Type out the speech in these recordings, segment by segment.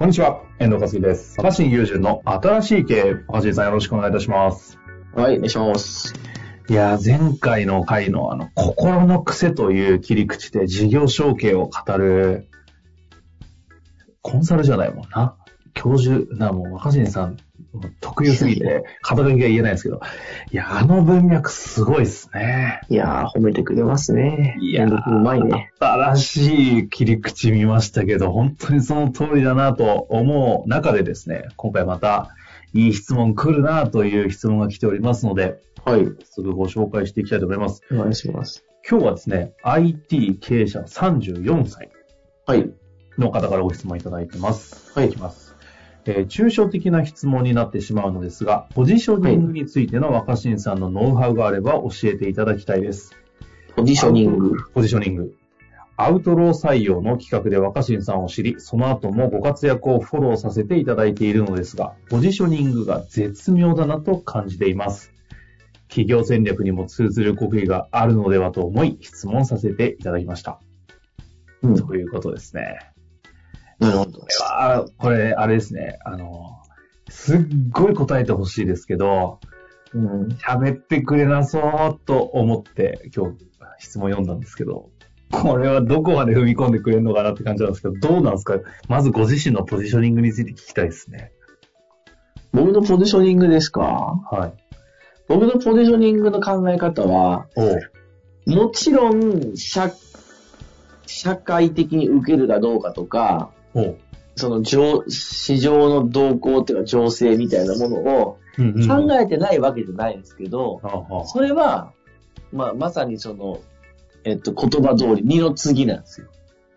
こんにちは、遠藤和樹です。若新友人の新しい経営、若新さんよろしくお願いいたします。はい、お願いします。いやー、前回の回のあの、心の癖という切り口で事業承継を語る、コンサルじゃないもんな。教授、な、もう若新さん、得意すぎて、肩書きが言えないですけど、いや、あの文脈すごいですね。いやー、褒めてくれますね。いやーうまいね。新しい切り口見ましたけど、本当にその通りだなと思う中でですね、今回またいい質問来るなという質問が来ておりますので、はい、すぐご紹介していきたいと思います。お願いします。今日はですね、IT 経営者34歳はい、の方からご質問いただいてます。はいいきます。えー抽象的な質問になってしまうのですが、ポジショニングについての若新さんのノウハウがあれば教えていただきたいです。ポジショニング。ポジショニング。アウトロー採用の企画で若新さんを知り、その後もご活躍をフォローさせていただいているのですが、ポジショニングが絶妙だなと感じています。企業戦略にも通ずる国威があるのではと思い、質問させていただきました。うん、ということですね。なるほど。あこれ、あれですね。あの、すっごい答えてほしいですけど、うん、喋ってくれなそうと思って今日質問読んだんですけど、これはどこまで踏み込んでくれるのかなって感じなんですけど、どうなんですか？まずご自身のポジショニングについて聞きたいですね。僕のポジショニングですか？はい。僕のポジショニングの考え方は、もちろん、社、社会的に受けるかどうかとか、その上、市場の動向っていうか情勢みたいなものを考えてないわけじゃないんですけど、それは、まあ、まさにその、えっと、言葉通り、二の次なんですよ。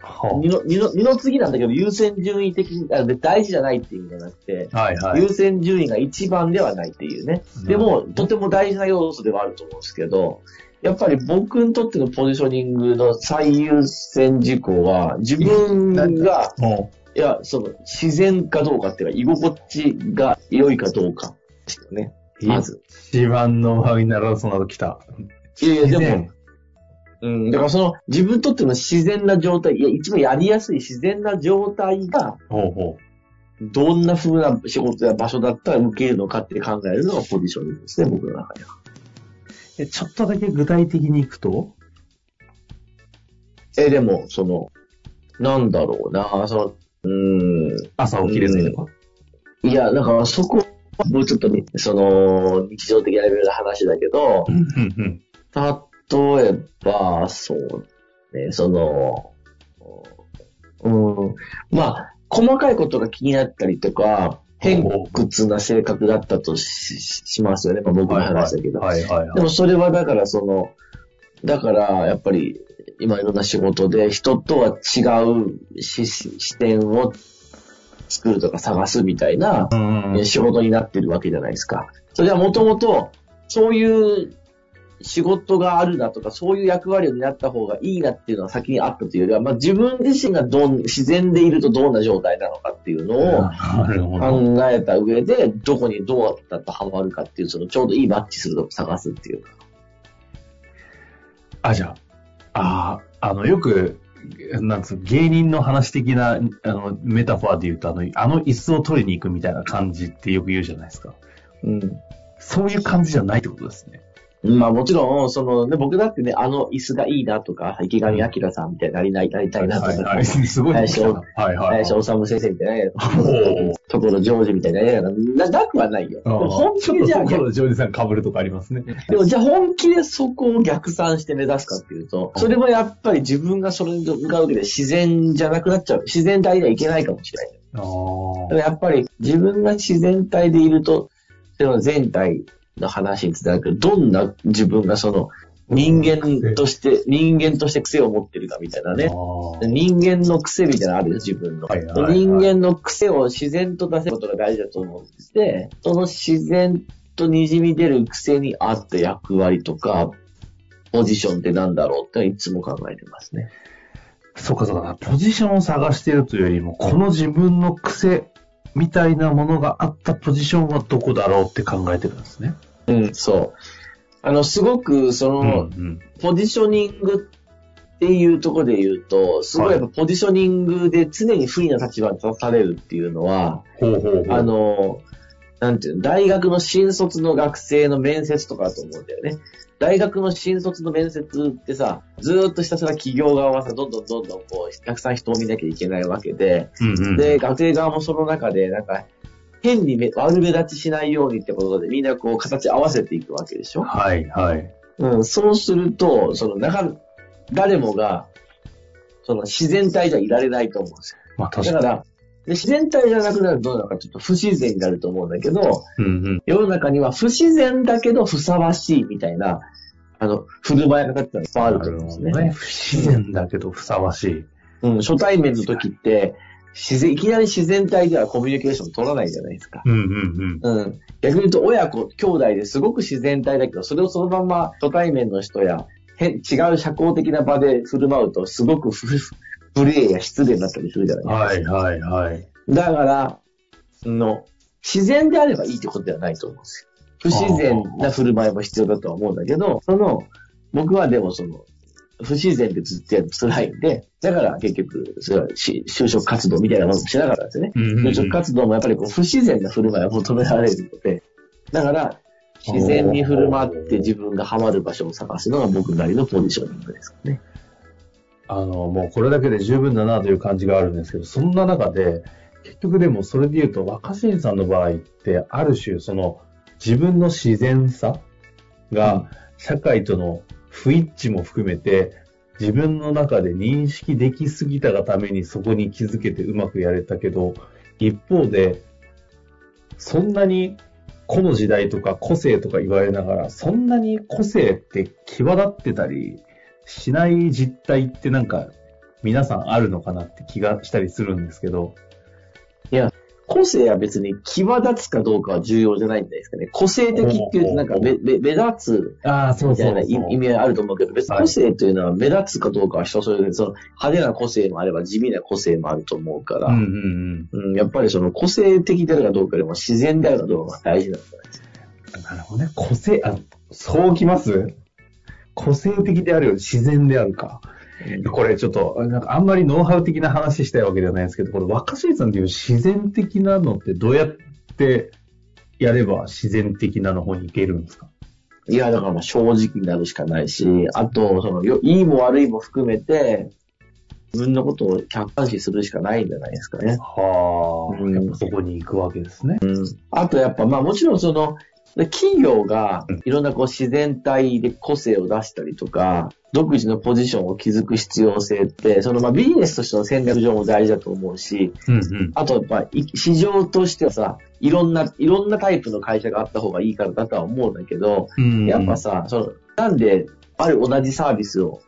は二の、二の、二の次なんだけど、優先順位的に、あで大事じゃないっていう意味じゃなくて、あはいはい。優先順位が一番ではないっていうね。でも、とても大事な要素ではあると思うんですけど、やっぱり僕にとってのポジショニングの最優先事項は、自分が、いや、その、自然かどうかっていうか、居心地が良いかどうかですよね。まず。一番のハウにならそうなと来た。いやいや、でも、うん、だからその、自分にとっての自然な状態、いや、一番やりやすい自然な状態が、ほうほどんな風な仕事や場所だったら受けるのかって考えるのがポジショニングですね、僕の中では。う。でちょっとだけ具体的にいくと？え、でも、その、なんだろうな、その、うーん、朝起きれずにとか？いや、だからそこは、もうちょっとね、その、日常的なレベルの話だけど、例えば、そうね、その、うん、まあ、細かいことが気になったりとか、偏屈な性格だったとししますよね、まあ、僕の話だけど。はいはいはい。でもそれはだからその、だからやっぱり今いろんな仕事で人とは違う視視点を作るとか探すみたいな仕事になってるわけじゃないですか。それはもともとそういう仕事があるなとかそういう役割を担った方がいいなっていうのは先にあったというよりは、まあ、自分自身がどん自然でいるとどんな状態なのかっていうのを。考えた上で、どこにどうやったとハマるかっていう、そのちょうどいいマッチするとこ探すっていうか。あ、じゃあ、あーあの、よく、なんつうの芸人の話的な、あの、メタファーで言うと、あの、あの椅子を取りに行くみたいな感じってよく言うじゃないですか。うん。そういう感じじゃないってことですね。まあもちろん、そのね、僕だってね、あの椅子がいいなとか、池上彰さんみたいになりない、なりたいなとか、はいはい。すごい。林はいはいはい。先生みたいな、ところジョージみたいなやな、な、なくはないよ。本気でじゃあと、ところジョージさん被るとかありますね。でもじゃあ本気でそこを逆算して目指すかっていうと、それもやっぱり自分がそれに向かうわけで自然じゃなくなっちゃう。自然体ではいけないかもしれない。あやっぱり自分が自然体でいると、その全体の話につながるけど、どんな自分がその、人間として、人間として癖を持ってるかみたいなね。人間の癖みたいなのあるよ、自分の。はいはいはい人間の癖を自然と出せることが大事だと思ってて、その自然と滲み出る癖に合った役割とか、ポジションってなんだろうっていつも考えてますね。そうかそうか。ポジションを探してるというよりも、この自分の癖みたいなものがあったポジションはどこだろうって考えてるんですね。うん、そう。あの、すごく、その、うんポジショニングっていうところで言うと、すごいやっぱポジショニングで常に不利な立場に立たれるっていうのは、ほうほうほう。あの、なんていうの、大学の新卒の学生の面接とかだと思うんだよね。大学の新卒の面接ってさ、ずーっとひたすら企業側はさ、どんどんどんどんこう、たくさん人を見なきゃいけないわけで、うんうん、で、学生側もその中で、なんか、変にめ悪目立ちしないようにってことで、みんなこう、形合わせていくわけでしょはいはい。うん、そうすると、その、中、誰もが、その自然体じゃいられないと思うんですよ。まあ確かに。だから、で自然体じゃなくなるとどうなのかちょっと不自然になると思うんだけど、うんうん。世の中には不自然だけどふさわしいみたいな、あの、振る舞い方っていっぱいあると思うんですね。ね。不自然だけどふさわしい。うん、初対面の時って、自然、いきなり自然体ではコミュニケーション取らないじゃないですか。うんうんうん。うん。逆に言うと親子、兄弟ですごく自然体だけど、それをそのまま初対面の人や、へ違う社交的な場で振る舞うと、すごく不、不礼や失礼になったりするじゃないですか。はいはいはい。だから、その、自然であればいいってことではないと思うんですよ。不自然な振る舞いも必要だとは思うんだけど、その、僕はでもその、不自然でずっとやるの辛いんで、だから結局、それはし就職活動みたいなものもしなかったんですよね。うんうんうん就職活動もやっぱりこう不自然な振る舞いを求められるので、だから、自然に振る舞って自分がハマる場所を探すのが僕なりのポジショニングですかね。あの、もうこれだけで十分だなという感じがあるんですけど、そんな中で、結局でもそれで言うと、若新さんの場合って、ある種、その、自分の自然さが、社会との不一致も含めて、自分の中で認識できすぎたがためにそこに気づけてうまくやれたけど、一方で、そんなに個の時代とか個性とか言われながら、そんなに個性って際立ってたりしない実態ってなんか皆さんあるのかなって気がしたりするんですけど。個性は別に際立つかどうかは重要じゃないんじゃないですかね。個性的っていうとなんか目目目立つああ、そみたいな意意味はあると思うけど、別に個性というのは目立つかどうかは人それぞれ、その派手な個性もあれば地味な個性もあると思うから、うんうんうんやっぱりその個性的であるかどうかよりも自然であるかどうかが大事なんじゃないですか。うん。なるほどね。個性、あ、そうきます？個性的であるより自然であるか。これちょっと、なんかあんまりノウハウ的な話したいわけではないんですけど、これ若新さんっていう自然的なのってどうやってやれば自然的なの方に行けるんですか？いや、だからまあ正直になるしかないし、あと、その、よいいも悪いも含めて、自分のことを客観視するしかないんじゃないですかね。はあ、うんそこに行くわけですね。あとやっぱ、まあもちろんその、企業がいろんなこう自然体で個性を出したりとか、独自のポジションを築く必要性って、そのまあビジネスとしての戦略上も大事だと思うし、うんうん。あとやっぱい市場としてはさ、いろんな、いろんなタイプの会社があった方がいいからだとは思うんだけど、うんやっぱさ、その、なんで、ある同じサービスを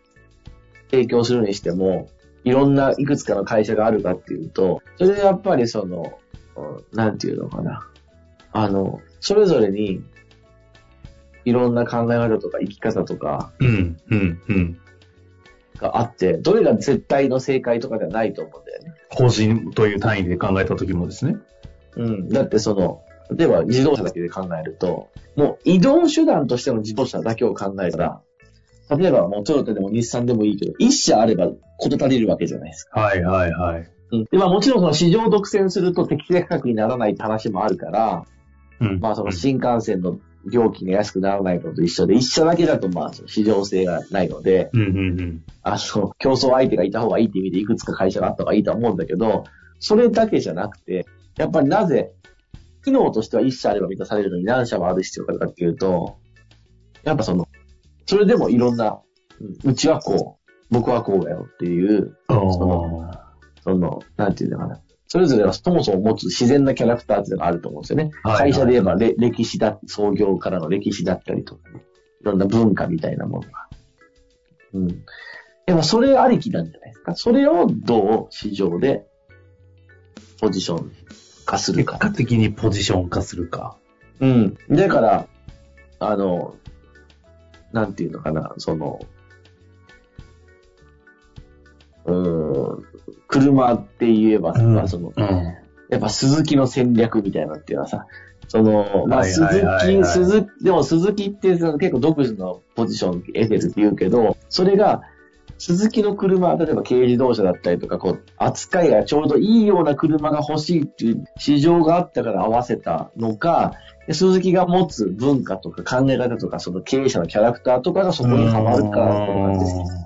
提供するにしても、いろんないくつかの会社があるかっていうと、それはやっぱりその、うんなんていうのかな。あの、それぞれに、いろんな考え方とか生き方とかうん、うん、うん。があって、どれが絶対の正解とかではないと思うんだよね。法人という単位で考えたときもですね。うん。だってその、例えば自動車だけで考えると、もう移動手段としての自動車だけを考えたら、例えばもうトヨタでも日産でもいいけど、一社あれば事足りるわけじゃないですか。はい、はい、はい。うん。で、まあもちろんその市場独占すると適正価格にならないって話もあるから、うん。まあその新幹線の料金が安くならないのと一緒で、一社だけだとまあ市場性がないので、うん、うん、うん。あの、競争相手がいた方がいいって意味でいくつか会社があった方がいいとは思うんだけど、それだけじゃなくて、やっぱりなぜ、機能としては一社あれば満たされるのに何社もある必要があるかっていうと、やっぱその、それでもいろんな、うちはこう、僕はこうだよっていう、あその、その、なんていうのかな。それぞれはそもそも持つ自然なキャラクターっていうのがあると思うんですよね。はい会社で言えばれ歴史だ、創業からの歴史だったりとかね。いろんな文化みたいなものが。うん。やっぱそれありきなんじゃないですか？それをどう市場でポジション化するか。結果的にポジション化するか。うん。だから、あの、なんていうのかな、その、車って言えばさ、うん。その、うん。やっぱ鈴木の戦略みたいなのっていうのはさ、その、まあ、はい鈴木、鈴木、でも鈴木ってその結構独自のポジション得てるって言うけど、それが、鈴木の車、例えば軽自動車だったりとか、こう、扱いがちょうどいいような車が欲しいっていう市場があったから合わせたのか、で鈴木が持つ文化とか考え方とか、その経営者のキャラクターとかがそこにハマるか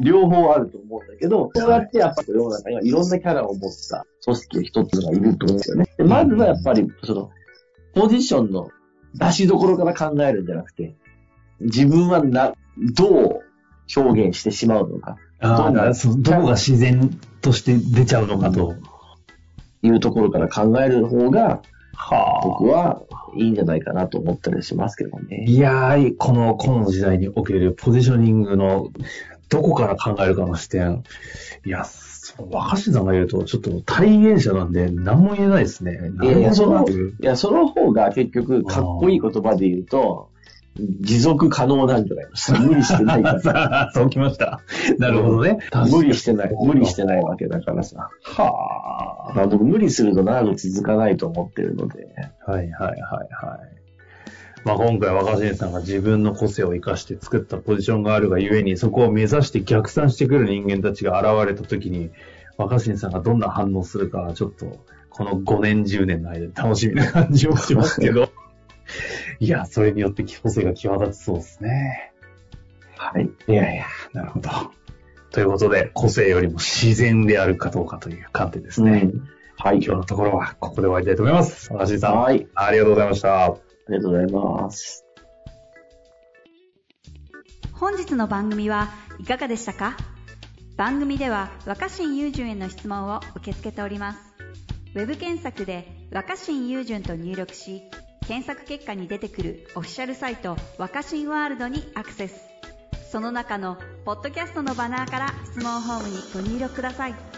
両方あると思うんだけど、そうやってやっぱ世の中にはいろんなキャラを持った組織一つがいると思うんですよね。でまずはやっぱり、その、ポジションの出しどころから考えるんじゃなくて、自分はな、どう表現してしまうのか、ああ、そのどこが自然として出ちゃうのかと。いうところから考える方が、は僕はいいんじゃないかなと思ったりしますけどね。いやー、この、この時代におけるポジショニングの、どこから考えるかの視点。いや、その若新さんが言うと、ちょっと体現者なんで、何も言えないですね。いやいや、その、いや、その方が結局、かっこいい言葉で言うと、持続可能なんじゃないですか。無理してないから。さあ、そうきました。なるほどね。無理してない、無理してないわけだからさ。はまあ僕無理すると長く続かないと思ってるので。あ。はいはいはいはい。まあ今回若新さんが自分の個性を生かして作ったポジションがあるがゆえに、そこを目指して逆算してくる人間たちが現れた時に、若新さんがどんな反応するか、ちょっと、この5年10年の間で楽しみな感じもしますけど。いや、それによって個性が際立ちそうですね。はい。いやいや、なるほど。ということで、個性よりも自然であるかどうかという観点ですね。うんはい。今日のところはここで終わりたいと思います。若新さん、はい。ありがとうございました。ありがとうございます。本日の番組はいかがでしたか？番組では若新雄純への質問を受け付けておりますウェブ検索で「若新雄純」と入力し検索結果に出てくるオフィシャルサイト「若新ワールド」にアクセス。その中のポッドキャストのバナーから質問ホームにご入力ください。